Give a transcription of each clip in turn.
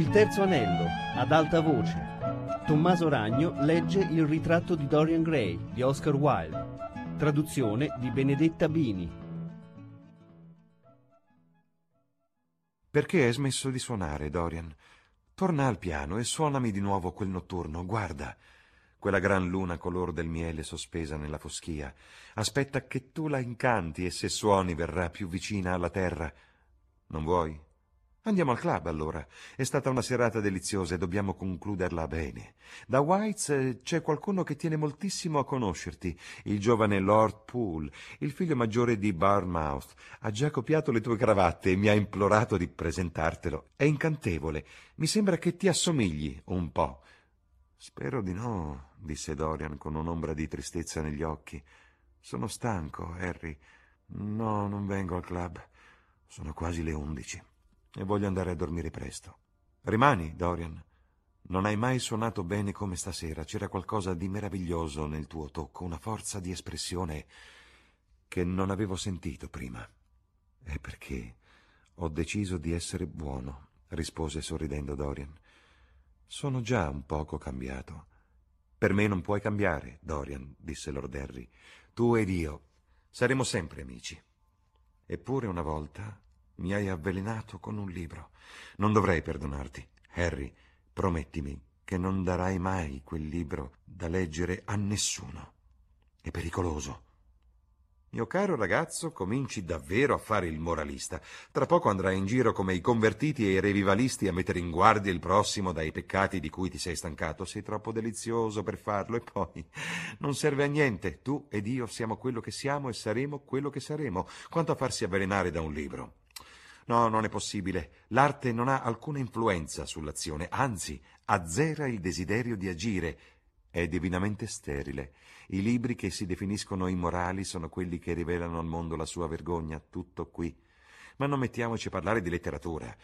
Il terzo anello, ad alta voce. Tommaso Ragno legge Il ritratto di Dorian Gray di Oscar Wilde. Traduzione di Benedetta Bini. Perché hai smesso di suonare, Dorian? Torna al piano e suonami di nuovo quel notturno. Guarda, quella gran luna color del miele sospesa nella foschia. Aspetta che tu la incanti e se suoni verrà più vicina alla terra. Non vuoi? Andiamo al club allora. È stata una serata deliziosa e dobbiamo concluderla bene. Da Whites eh, c'è qualcuno che tiene moltissimo a conoscerti, il giovane Lord Poole, il figlio maggiore di Barmouth. Ha già copiato le tue cravatte e mi ha implorato di presentartelo. È incantevole. Mi sembra che ti assomigli un po'. Spero di no, disse Dorian con un'ombra di tristezza negli occhi. Sono stanco, Harry. No, non vengo al club. Sono quasi le undici e voglio andare a dormire presto. Rimani, Dorian. Non hai mai suonato bene come stasera. C'era qualcosa di meraviglioso nel tuo tocco, una forza di espressione che non avevo sentito prima. È perché ho deciso di essere buono, rispose sorridendo Dorian. Sono già un poco cambiato. Per me non puoi cambiare, Dorian, disse Lord Henry. Tu ed io saremo sempre amici. Eppure una volta mi hai avvelenato con un libro. Non dovrei perdonarti. Harry, promettimi che non darai mai quel libro da leggere a nessuno. È pericoloso. Mio caro ragazzo, cominci davvero a fare il moralista. Tra poco andrai in giro come i convertiti e i revivalisti a mettere in guardia il prossimo dai peccati di cui ti sei stancato. Sei troppo delizioso per farlo e poi non serve a niente. Tu ed io siamo quello che siamo e saremo quello che saremo. Quanto a farsi avvelenare da un libro. No, non è possibile. L'arte non ha alcuna influenza sull'azione, anzi, azzera il desiderio di agire. È divinamente sterile. I libri che si definiscono immorali sono quelli che rivelano al mondo la sua vergogna, tutto qui. Ma non mettiamoci a parlare di letteratura.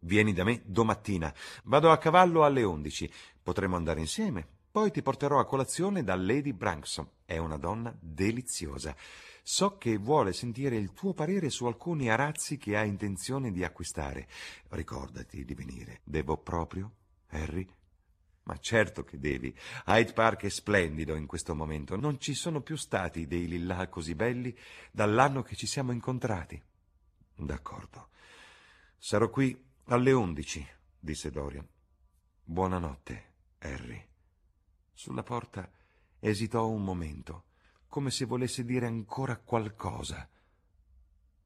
Vieni da me domattina. Vado a cavallo alle undici. Potremo andare insieme. Poi ti porterò a colazione da Lady Branksome. È una donna deliziosa. So che vuole sentire il tuo parere su alcuni arazzi che ha intenzione di acquistare. Ricordati di venire. Devo proprio, Harry? Ma certo che devi. Hyde Park è splendido in questo momento. Non ci sono più stati dei lillà così belli dall'anno che ci siamo incontrati. D'accordo. Sarò qui alle undici, disse Dorian. Buonanotte, Harry. Sulla porta esitò un momento come se volesse dire ancora qualcosa.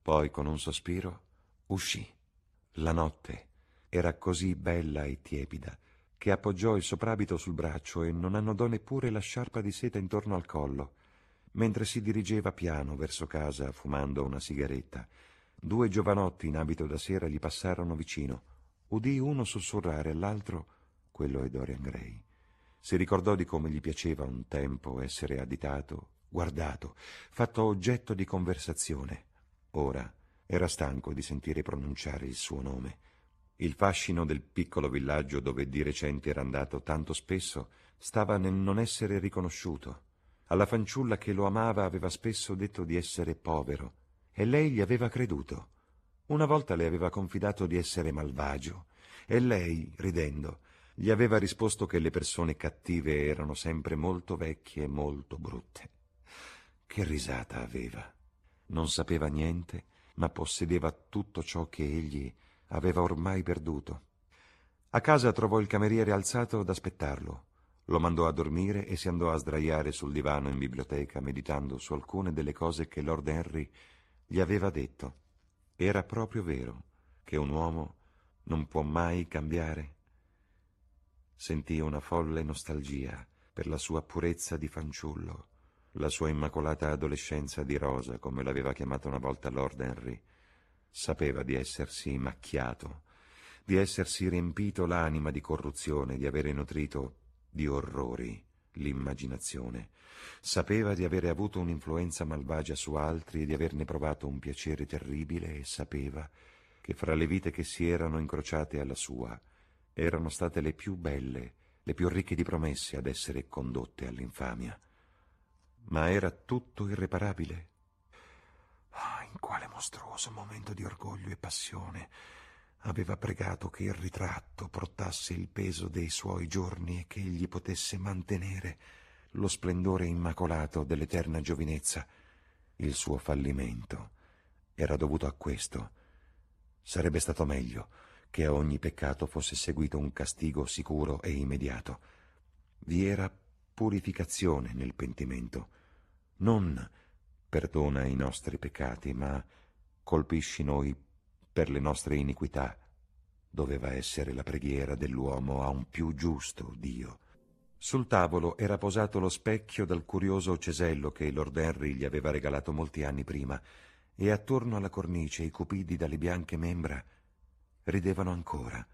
Poi, con un sospiro, uscì. La notte era così bella e tiepida che appoggiò il soprabito sul braccio e non annodò neppure la sciarpa di seta intorno al collo. Mentre si dirigeva piano verso casa fumando una sigaretta, due giovanotti in abito da sera gli passarono vicino. Udì uno sussurrare all'altro quello è Dorian Gray. Si ricordò di come gli piaceva un tempo essere additato guardato, fatto oggetto di conversazione. Ora era stanco di sentire pronunciare il suo nome. Il fascino del piccolo villaggio dove di recente era andato tanto spesso stava nel non essere riconosciuto. Alla fanciulla che lo amava aveva spesso detto di essere povero e lei gli aveva creduto. Una volta le aveva confidato di essere malvagio e lei, ridendo, gli aveva risposto che le persone cattive erano sempre molto vecchie e molto brutte. Che risata aveva. Non sapeva niente, ma possedeva tutto ciò che egli aveva ormai perduto. A casa trovò il cameriere alzato ad aspettarlo. Lo mandò a dormire e si andò a sdraiare sul divano in biblioteca, meditando su alcune delle cose che Lord Henry gli aveva detto. Era proprio vero che un uomo non può mai cambiare. Sentì una folle nostalgia per la sua purezza di fanciullo la sua immacolata adolescenza di rosa, come l'aveva chiamata una volta Lord Henry, sapeva di essersi macchiato, di essersi riempito l'anima di corruzione, di avere nutrito di orrori l'immaginazione. Sapeva di avere avuto un'influenza malvagia su altri e di averne provato un piacere terribile e sapeva che fra le vite che si erano incrociate alla sua erano state le più belle, le più ricche di promesse ad essere condotte all'infamia. Ma era tutto irreparabile. Ah, in quale mostruoso momento di orgoglio e passione aveva pregato che il ritratto portasse il peso dei suoi giorni e che egli potesse mantenere lo splendore immacolato dell'eterna giovinezza. Il suo fallimento era dovuto a questo. Sarebbe stato meglio che a ogni peccato fosse seguito un castigo sicuro e immediato. Vi era purificazione nel pentimento. Non perdona i nostri peccati, ma colpisci noi per le nostre iniquità, doveva essere la preghiera dell'uomo a un più giusto Dio. Sul tavolo era posato lo specchio dal curioso cesello che Lord Henry gli aveva regalato molti anni prima, e attorno alla cornice i cupidi dalle bianche membra ridevano ancora.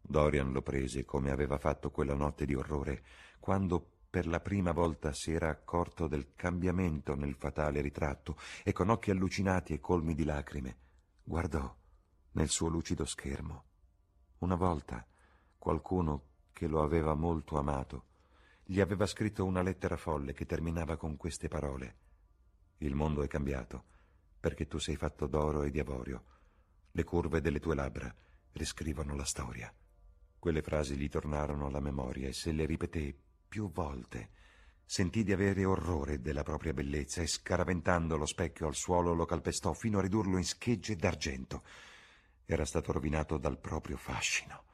Dorian lo prese come aveva fatto quella notte di orrore, quando per la prima volta si era accorto del cambiamento nel fatale ritratto e con occhi allucinati e colmi di lacrime guardò nel suo lucido schermo. Una volta qualcuno che lo aveva molto amato gli aveva scritto una lettera folle che terminava con queste parole. Il mondo è cambiato perché tu sei fatto d'oro e di avorio. Le curve delle tue labbra riscrivono la storia. Quelle frasi gli tornarono alla memoria e se le ripeté più volte sentì di avere orrore della propria bellezza e scaraventando lo specchio al suolo lo calpestò fino a ridurlo in schegge d'argento era stato rovinato dal proprio fascino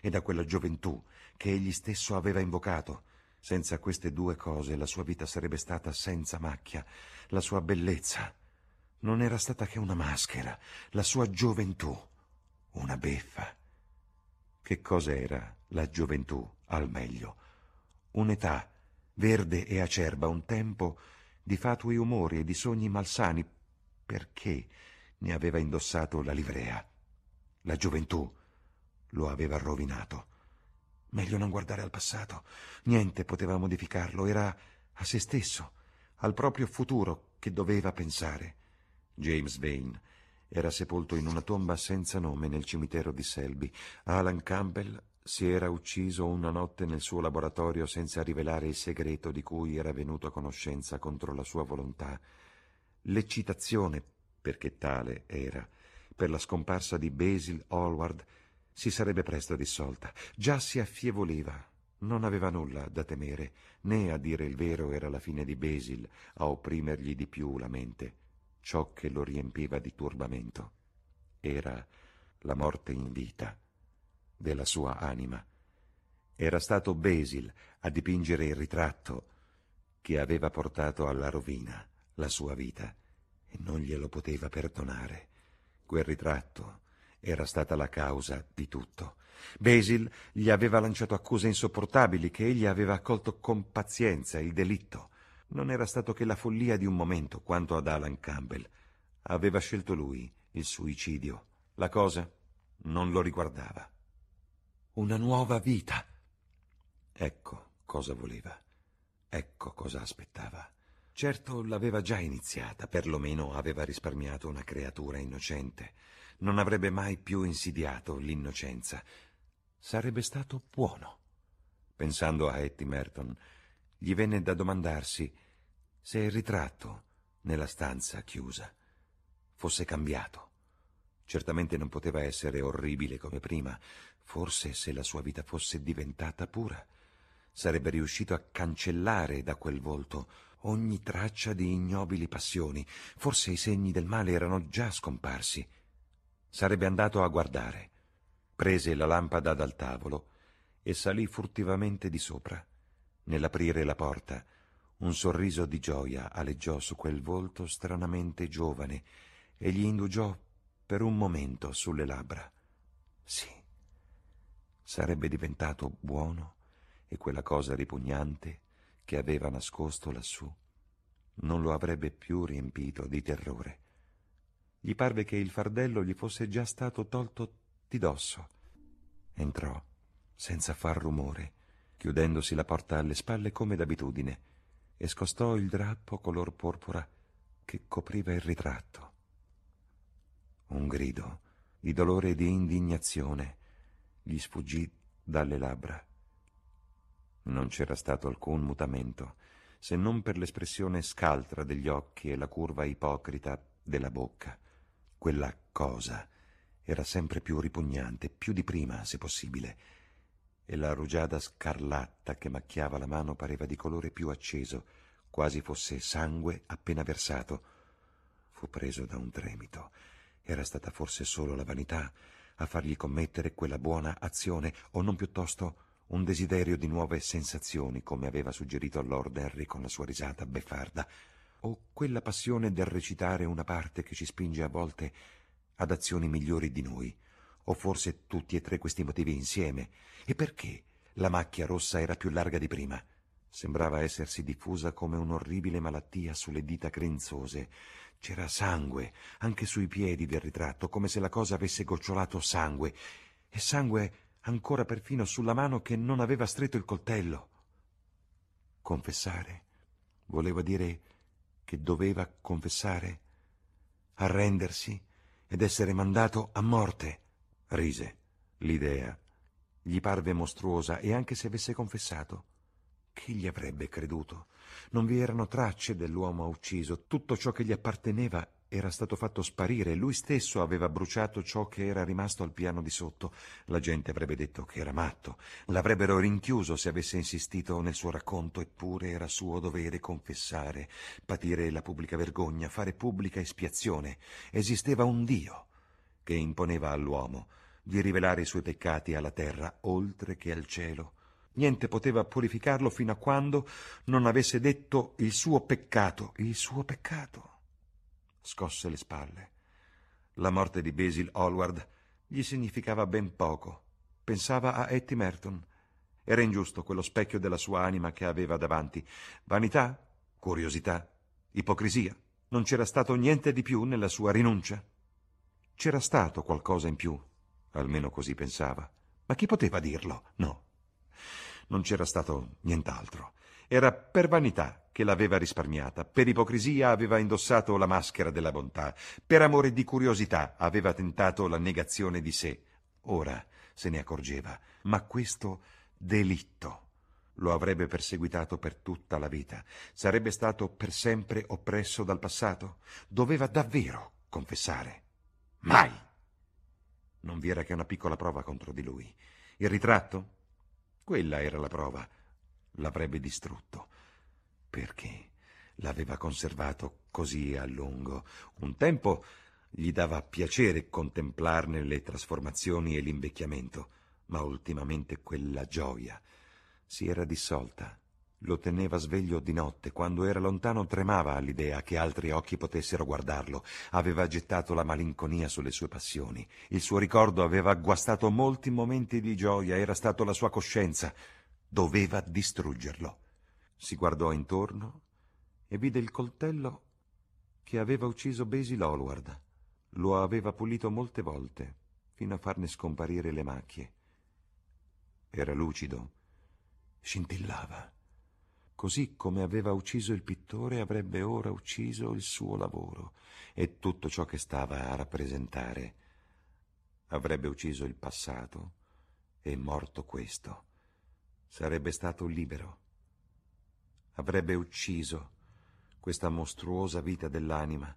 e da quella gioventù che egli stesso aveva invocato. Senza queste due cose la sua vita sarebbe stata senza macchia, la sua bellezza non era stata che una maschera, la sua gioventù una beffa. Che cosa era la gioventù, al meglio? Un'età verde e acerba, un tempo di fatui umori e di sogni malsani, perché ne aveva indossato la livrea. La gioventù lo aveva rovinato. Meglio non guardare al passato. Niente poteva modificarlo. Era a se stesso, al proprio futuro che doveva pensare. James Vane era sepolto in una tomba senza nome nel cimitero di Selby. Alan Campbell si era ucciso una notte nel suo laboratorio senza rivelare il segreto di cui era venuto a conoscenza contro la sua volontà. L'eccitazione, perché tale era, per la scomparsa di Basil Hallward si sarebbe presto dissolta. Già si affievoliva. Non aveva nulla da temere, né a dire il vero era la fine di Basil a opprimergli di più la mente. Ciò che lo riempiva di turbamento era la morte in vita della sua anima. Era stato Basil a dipingere il ritratto che aveva portato alla rovina la sua vita e non glielo poteva perdonare. Quel ritratto era stata la causa di tutto. Basil gli aveva lanciato accuse insopportabili che egli aveva accolto con pazienza il delitto. Non era stato che la follia di un momento quanto ad Alan Campbell. Aveva scelto lui il suicidio. La cosa non lo riguardava. Una nuova vita. Ecco cosa voleva. Ecco cosa aspettava. Certo l'aveva già iniziata, perlomeno aveva risparmiato una creatura innocente. Non avrebbe mai più insidiato l'innocenza. Sarebbe stato buono. Pensando a Etty Merton, gli venne da domandarsi se il ritratto nella stanza chiusa fosse cambiato. Certamente non poteva essere orribile come prima, forse se la sua vita fosse diventata pura, sarebbe riuscito a cancellare da quel volto ogni traccia di ignobili passioni. Forse i segni del male erano già scomparsi. Sarebbe andato a guardare. Prese la lampada dal tavolo e salì furtivamente di sopra. Nell'aprire la porta, un sorriso di gioia aleggiò su quel volto stranamente giovane e gli indugiò per un momento sulle labbra. Sì, sarebbe diventato buono e quella cosa ripugnante che aveva nascosto lassù non lo avrebbe più riempito di terrore. Gli parve che il fardello gli fosse già stato tolto di dosso. Entrò, senza far rumore, chiudendosi la porta alle spalle come d'abitudine, e scostò il drappo color porpora che copriva il ritratto. Un grido di dolore e di indignazione gli sfuggì dalle labbra. Non c'era stato alcun mutamento, se non per l'espressione scaltra degli occhi e la curva ipocrita della bocca. Quella cosa era sempre più ripugnante, più di prima, se possibile, e la rugiada scarlatta che macchiava la mano pareva di colore più acceso, quasi fosse sangue appena versato. Fu preso da un tremito. Era stata forse solo la vanità a fargli commettere quella buona azione, o non piuttosto un desiderio di nuove sensazioni, come aveva suggerito Lord Henry con la sua risata beffarda, o quella passione del recitare una parte che ci spinge a volte ad azioni migliori di noi, o forse tutti e tre questi motivi insieme. E perché la macchia rossa era più larga di prima? Sembrava essersi diffusa come un'orribile malattia sulle dita grenzose. C'era sangue anche sui piedi del ritratto, come se la cosa avesse gocciolato sangue, e sangue ancora perfino sulla mano che non aveva stretto il coltello. Confessare voleva dire che doveva confessare, arrendersi ed essere mandato a morte. Rise. L'idea gli parve mostruosa e anche se avesse confessato, chi gli avrebbe creduto? Non vi erano tracce dell'uomo ucciso, tutto ciò che gli apparteneva era stato fatto sparire, lui stesso aveva bruciato ciò che era rimasto al piano di sotto. La gente avrebbe detto che era matto, l'avrebbero rinchiuso se avesse insistito nel suo racconto, eppure era suo dovere confessare, patire la pubblica vergogna, fare pubblica espiazione. Esisteva un Dio che imponeva all'uomo di rivelare i suoi peccati alla terra oltre che al cielo. Niente poteva purificarlo fino a quando non avesse detto il suo peccato, il suo peccato scosse le spalle. La morte di Basil Hallward gli significava ben poco. Pensava a Etty Merton. Era ingiusto quello specchio della sua anima che aveva davanti. Vanità? Curiosità? Ipocrisia? Non c'era stato niente di più nella sua rinuncia? C'era stato qualcosa in più, almeno così pensava. Ma chi poteva dirlo? No. Non c'era stato nient'altro. Era per vanità che l'aveva risparmiata, per ipocrisia aveva indossato la maschera della bontà, per amore di curiosità aveva tentato la negazione di sé. Ora se ne accorgeva, ma questo delitto lo avrebbe perseguitato per tutta la vita. Sarebbe stato per sempre oppresso dal passato. Doveva davvero confessare. Mai! Non vi era che una piccola prova contro di lui. Il ritratto? Quella era la prova l'avrebbe distrutto. Perché l'aveva conservato così a lungo? Un tempo gli dava piacere contemplarne le trasformazioni e l'invecchiamento, ma ultimamente quella gioia si era dissolta. Lo teneva sveglio di notte, quando era lontano tremava all'idea che altri occhi potessero guardarlo, aveva gettato la malinconia sulle sue passioni, il suo ricordo aveva guastato molti momenti di gioia, era stato la sua coscienza, Doveva distruggerlo. Si guardò intorno e vide il coltello che aveva ucciso Basil Hallward. Lo aveva pulito molte volte, fino a farne scomparire le macchie. Era lucido, scintillava. Così come aveva ucciso il pittore, avrebbe ora ucciso il suo lavoro e tutto ciò che stava a rappresentare. Avrebbe ucciso il passato e morto questo sarebbe stato libero. Avrebbe ucciso questa mostruosa vita dell'anima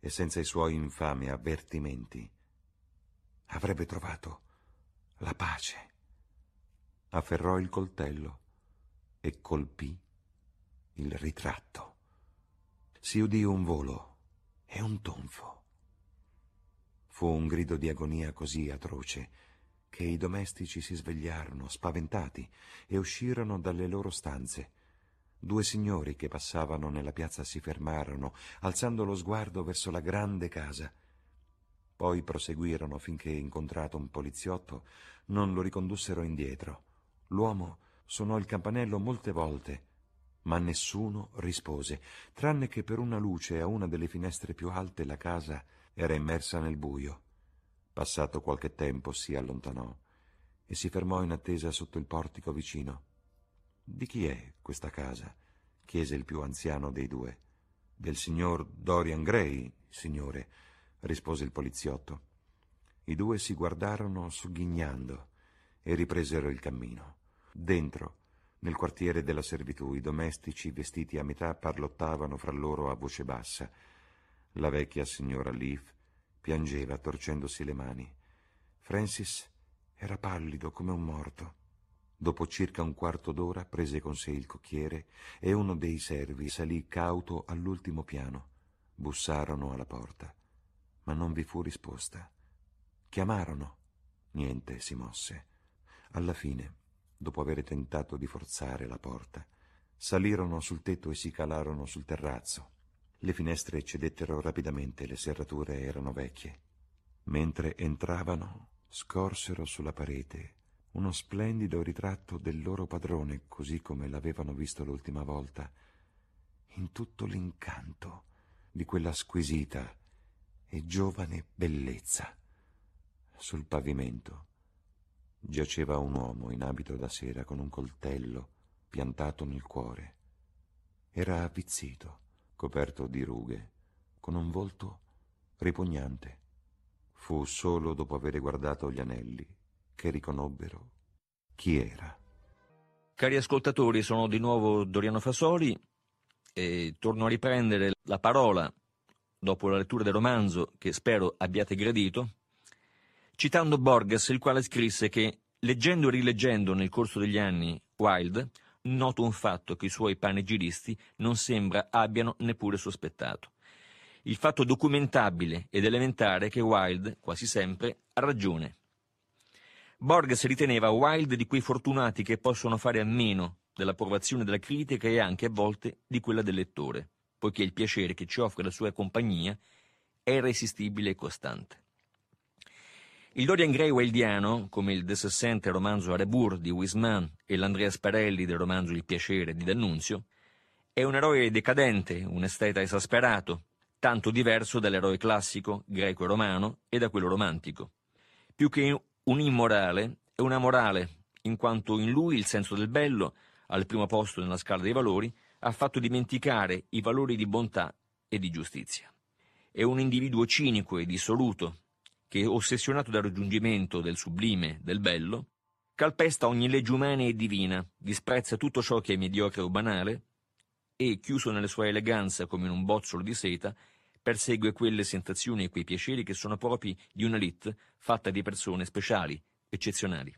e senza i suoi infami avvertimenti avrebbe trovato la pace. Afferrò il coltello e colpì il ritratto. Si udì un volo e un tonfo. Fu un grido di agonia così atroce che i domestici si svegliarono, spaventati, e uscirono dalle loro stanze. Due signori che passavano nella piazza si fermarono, alzando lo sguardo verso la grande casa. Poi proseguirono finché, incontrato un poliziotto, non lo ricondussero indietro. L'uomo suonò il campanello molte volte, ma nessuno rispose, tranne che per una luce a una delle finestre più alte la casa era immersa nel buio. Passato qualche tempo si allontanò e si fermò in attesa sotto il portico vicino. Di chi è questa casa? chiese il più anziano dei due. Del signor Dorian Gray, signore, rispose il poliziotto. I due si guardarono sogghignando e ripresero il cammino. Dentro, nel quartiere della servitù, i domestici vestiti a metà parlottavano fra loro a voce bassa. La vecchia signora Leaf Piangeva torcendosi le mani. Francis era pallido come un morto. Dopo circa un quarto d'ora prese con sé il cocchiere e uno dei servi salì cauto all'ultimo piano. Bussarono alla porta, ma non vi fu risposta. Chiamarono. Niente si mosse. Alla fine, dopo aver tentato di forzare la porta, salirono sul tetto e si calarono sul terrazzo. Le finestre cedettero rapidamente, le serrature erano vecchie. Mentre entravano, scorsero sulla parete uno splendido ritratto del loro padrone, così come l'avevano visto l'ultima volta, in tutto l'incanto di quella squisita e giovane bellezza. Sul pavimento giaceva un uomo in abito da sera con un coltello piantato nel cuore. Era avvizzito, coperto di rughe, con un volto ripugnante. Fu solo dopo aver guardato gli anelli che riconobbero chi era. Cari ascoltatori, sono di nuovo Doriano Fasoli e torno a riprendere la parola dopo la lettura del romanzo che spero abbiate gradito, citando Borges, il quale scrisse che, leggendo e rileggendo nel corso degli anni Wilde, noto un fatto che i suoi panegiristi non sembra abbiano neppure sospettato. Il fatto documentabile ed elementare che Wilde, quasi sempre, ha ragione. Borges riteneva Wilde di quei fortunati che possono fare a meno dell'approvazione della critica e anche a volte di quella del lettore, poiché il piacere che ci offre la sua compagnia è irresistibile e costante. Il Dorian Gray wildiano, come il De Sessente romanzo Arebur di Wiseman e l'Andrea Sparelli del romanzo Il piacere di D'Annunzio, è un eroe decadente, un esteta esasperato, tanto diverso dall'eroe classico, greco-romano e da quello romantico. Più che un immorale è una morale, in quanto in lui il senso del bello, al primo posto nella scala dei valori, ha fatto dimenticare i valori di bontà e di giustizia. È un individuo cinico e dissoluto, che, ossessionato dal raggiungimento del sublime, del bello, calpesta ogni legge umana e divina, disprezza tutto ciò che è mediocre o banale e, chiuso nella sua eleganza come in un bozzolo di seta, persegue quelle sensazioni e quei piaceri che sono propri di un'elite fatta di persone speciali, eccezionali.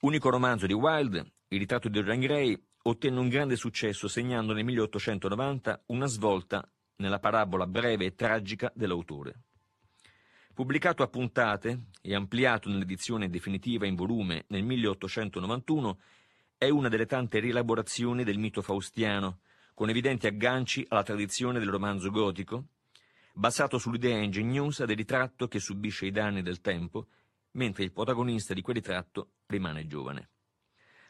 Unico romanzo di Wilde, Il ritratto di Dorian Gray, ottenne un grande successo segnando nel 1890 una svolta nella parabola breve e tragica dell'autore. Pubblicato a puntate e ampliato nell'edizione definitiva in volume nel 1891, è una delle tante rielaborazioni del mito faustiano, con evidenti agganci alla tradizione del romanzo gotico, basato sull'idea ingegnosa del ritratto che subisce i danni del tempo, mentre il protagonista di quel ritratto rimane giovane.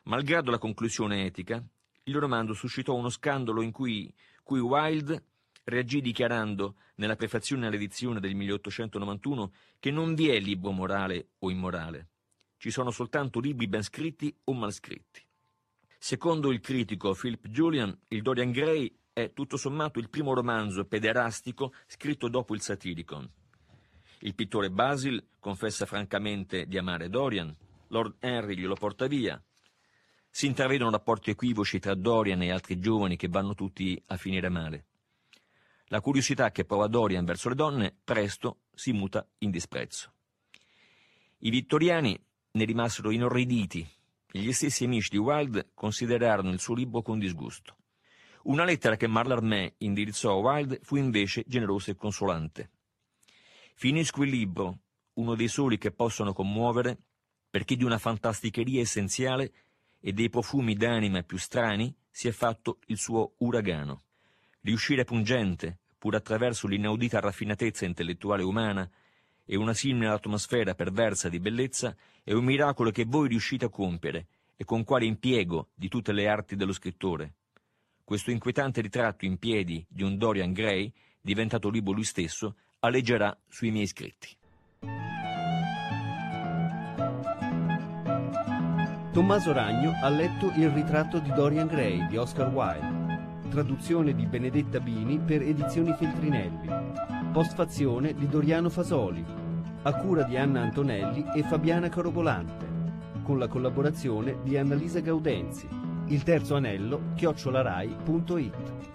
Malgrado la conclusione etica, il romanzo suscitò uno scandalo in cui, cui Wilde reagì dichiarando nella prefazione all'edizione del 1891 che non vi è libro morale o immorale, ci sono soltanto libri ben scritti o mal scritti. Secondo il critico Philip Julian, il Dorian Gray è tutto sommato il primo romanzo pederastico scritto dopo il Satiricon. Il pittore Basil confessa francamente di amare Dorian, Lord Henry glielo porta via. Si intravedono rapporti equivoci tra Dorian e altri giovani che vanno tutti a finire male. La curiosità che prova Dorian verso le donne presto si muta in disprezzo. I vittoriani ne rimasero inorriditi e gli stessi amici di Wilde considerarono il suo libro con disgusto. Una lettera che Marlarmé indirizzò a Wilde fu invece generosa e consolante. Finisco il libro, uno dei soli che possono commuovere, perché di una fantasticheria essenziale e dei profumi d'anima più strani si è fatto il suo uragano. Riuscire pungente, pur attraverso l'inaudita raffinatezza intellettuale umana, e una simile atmosfera perversa di bellezza, è un miracolo che voi riuscite a compiere, e con quale impiego di tutte le arti dello scrittore, questo inquietante ritratto in piedi di un Dorian Gray, diventato libro lui stesso, alleggerà sui miei scritti. Tommaso Ragno ha letto Il ritratto di Dorian Gray di Oscar Wilde, traduzione di Benedetta Bini per Edizioni Feltrinelli, postfazione di Doriano Fasoli, a cura di Anna Antonelli e Fabiana Carobolante, con la collaborazione di Annalisa Gaudenzi. Il terzo anello chiocciolarai.it